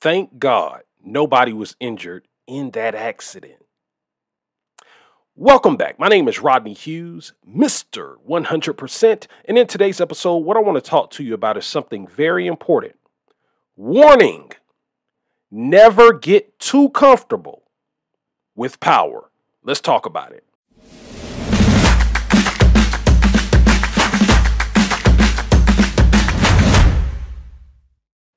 Thank God nobody was injured in that accident. Welcome back. My name is Rodney Hughes, Mr. 100%. And in today's episode, what I want to talk to you about is something very important. Warning never get too comfortable with power. Let's talk about it.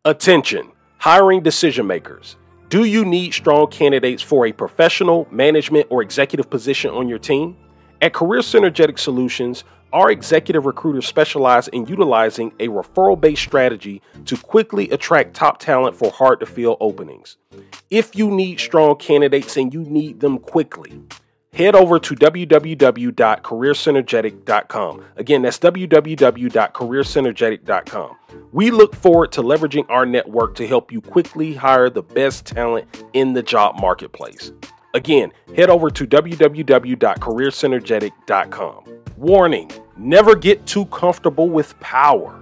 Attention Hiring decision makers. Do you need strong candidates for a professional, management, or executive position on your team? At Career Synergetic Solutions, our executive recruiters specialize in utilizing a referral based strategy to quickly attract top talent for hard to fill openings. If you need strong candidates and you need them quickly, head over to www.careersynergetic.com. Again, that's www.careersynergetic.com. We look forward to leveraging our network to help you quickly hire the best talent in the job marketplace. Again, head over to www.careersynergetic.com. Warning never get too comfortable with power.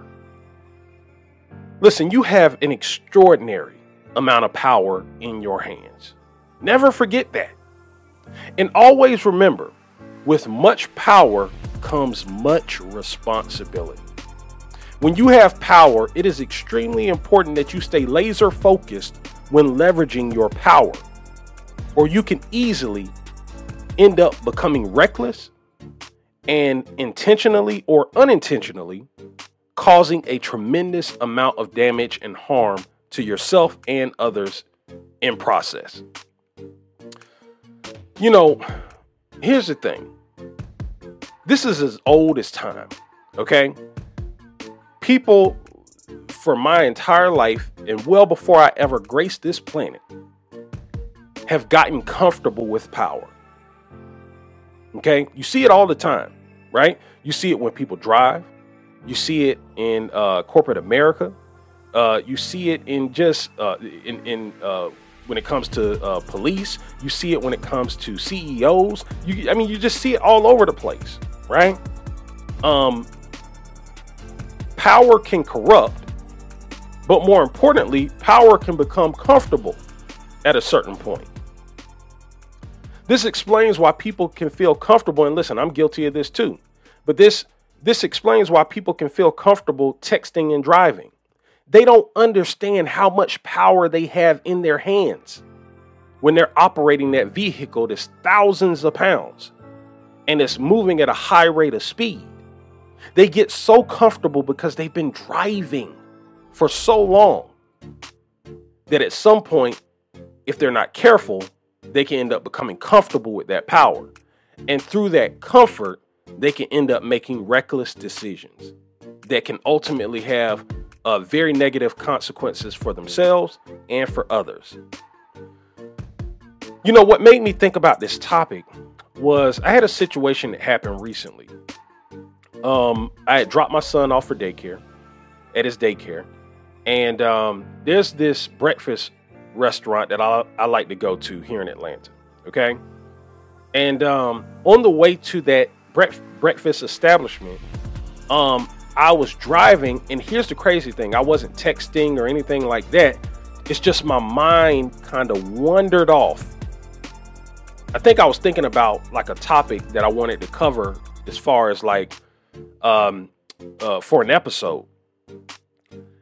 Listen, you have an extraordinary amount of power in your hands. Never forget that. And always remember with much power comes much responsibility. When you have power, it is extremely important that you stay laser focused when leveraging your power, or you can easily end up becoming reckless and intentionally or unintentionally causing a tremendous amount of damage and harm to yourself and others in process. You know, here's the thing. This is as old as time, okay? People for my entire life and well before I ever graced this planet have gotten comfortable with power. Okay? You see it all the time, right? You see it when people drive. You see it in uh, corporate America. Uh, you see it in just uh, in in uh, when it comes to uh, police. You see it when it comes to CEOs. You, I mean, you just see it all over the place, right? Um, power can corrupt, but more importantly, power can become comfortable at a certain point. This explains why people can feel comfortable. And listen, I'm guilty of this too. But this this explains why people can feel comfortable texting and driving. They don't understand how much power they have in their hands when they're operating that vehicle that's thousands of pounds and it's moving at a high rate of speed. They get so comfortable because they've been driving for so long that at some point, if they're not careful, they can end up becoming comfortable with that power. And through that comfort, they can end up making reckless decisions that can ultimately have uh, very negative consequences for themselves and for others. You know, what made me think about this topic was I had a situation that happened recently. Um, I had dropped my son off for daycare at his daycare, and um, there's this breakfast restaurant that I, I like to go to here in Atlanta. Okay. And um, on the way to that breakfast establishment, um, I was driving, and here's the crazy thing I wasn't texting or anything like that. It's just my mind kind of wandered off. I think I was thinking about like a topic that I wanted to cover as far as like um, uh, for an episode.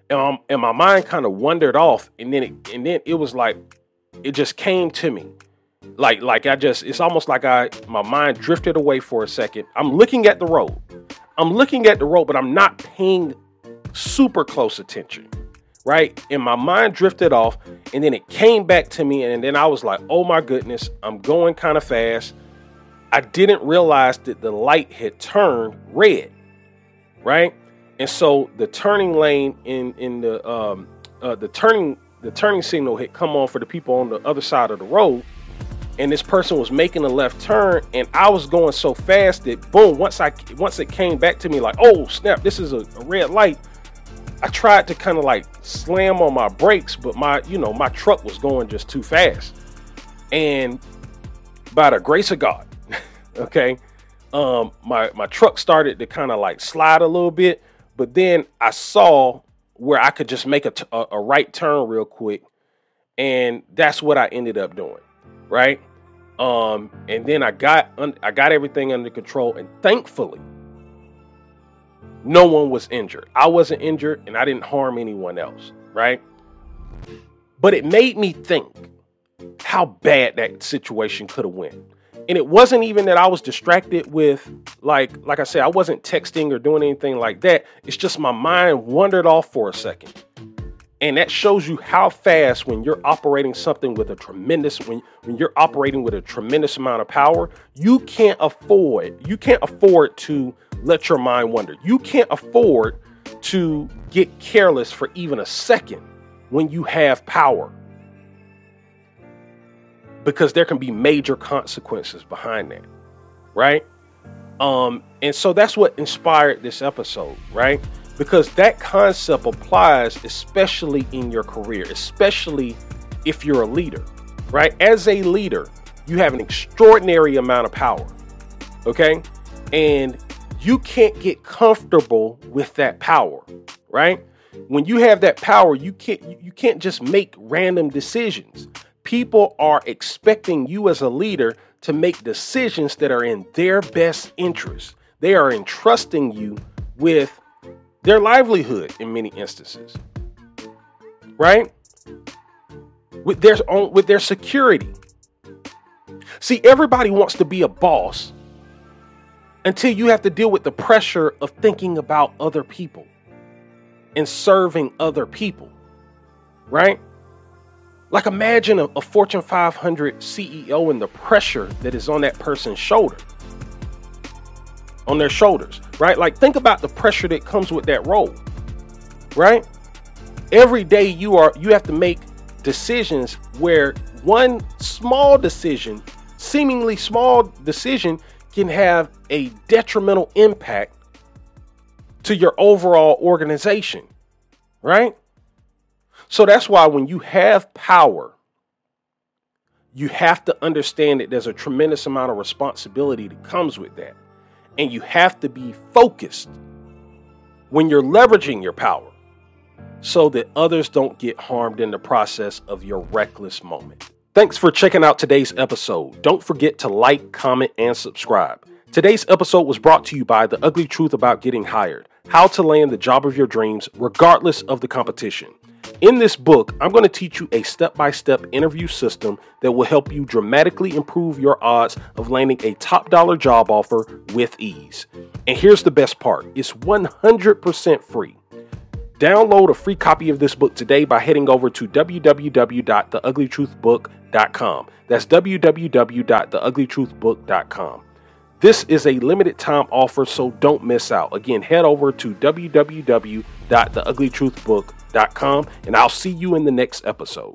And, and my mind kind of wandered off, and then it, and then it was like it just came to me like like I just it's almost like I my mind drifted away for a second. I'm looking at the road. I'm looking at the road, but I'm not paying super close attention. Right? And my mind drifted off and then it came back to me and then I was like, "Oh my goodness, I'm going kind of fast." I didn't realize that the light had turned red. Right? And so the turning lane in in the um uh, the turning the turning signal had come on for the people on the other side of the road and this person was making a left turn and I was going so fast that boom once I once it came back to me like oh snap this is a, a red light I tried to kind of like slam on my brakes but my you know my truck was going just too fast and by the grace of God, okay, um, my my truck started to kind of like slide a little bit, but then I saw where I could just make a, t- a, a right turn real quick, and that's what I ended up doing, right? Um, and then I got I got everything under control, and thankfully, no one was injured. I wasn't injured, and I didn't harm anyone else, right? But it made me think how bad that situation could have went. And it wasn't even that I was distracted with like like I said I wasn't texting or doing anything like that. It's just my mind wandered off for a second. And that shows you how fast when you're operating something with a tremendous when when you're operating with a tremendous amount of power, you can't afford you can't afford to let your mind wander. You can't afford to get careless for even a second when you have power because there can be major consequences behind that, right? Um, and so that's what inspired this episode, right? Because that concept applies especially in your career, especially if you're a leader, right? As a leader, you have an extraordinary amount of power, okay? And you can't get comfortable with that power, right? When you have that power, you can't you can't just make random decisions people are expecting you as a leader to make decisions that are in their best interest. They are entrusting you with their livelihood in many instances. Right? With their own with their security. See, everybody wants to be a boss until you have to deal with the pressure of thinking about other people and serving other people. Right? Like imagine a, a, Fortune 500 CEO and the pressure that is on that person's shoulder. On their shoulders, right? Like think about the pressure that comes with that role. Right? Every day you are you have to make decisions where one small decision, seemingly small decision can have a detrimental impact to your overall organization. Right? So that's why when you have power, you have to understand that there's a tremendous amount of responsibility that comes with that. And you have to be focused when you're leveraging your power so that others don't get harmed in the process of your reckless moment. Thanks for checking out today's episode. Don't forget to like, comment, and subscribe. Today's episode was brought to you by The Ugly Truth About Getting Hired How to Land the Job of Your Dreams, regardless of the competition. In this book, I'm going to teach you a step by step interview system that will help you dramatically improve your odds of landing a top dollar job offer with ease. And here's the best part it's 100% free. Download a free copy of this book today by heading over to www.theuglytruthbook.com. That's www.theuglytruthbook.com. This is a limited time offer, so don't miss out. Again, head over to www.theuglytruthbook.com and I'll see you in the next episode.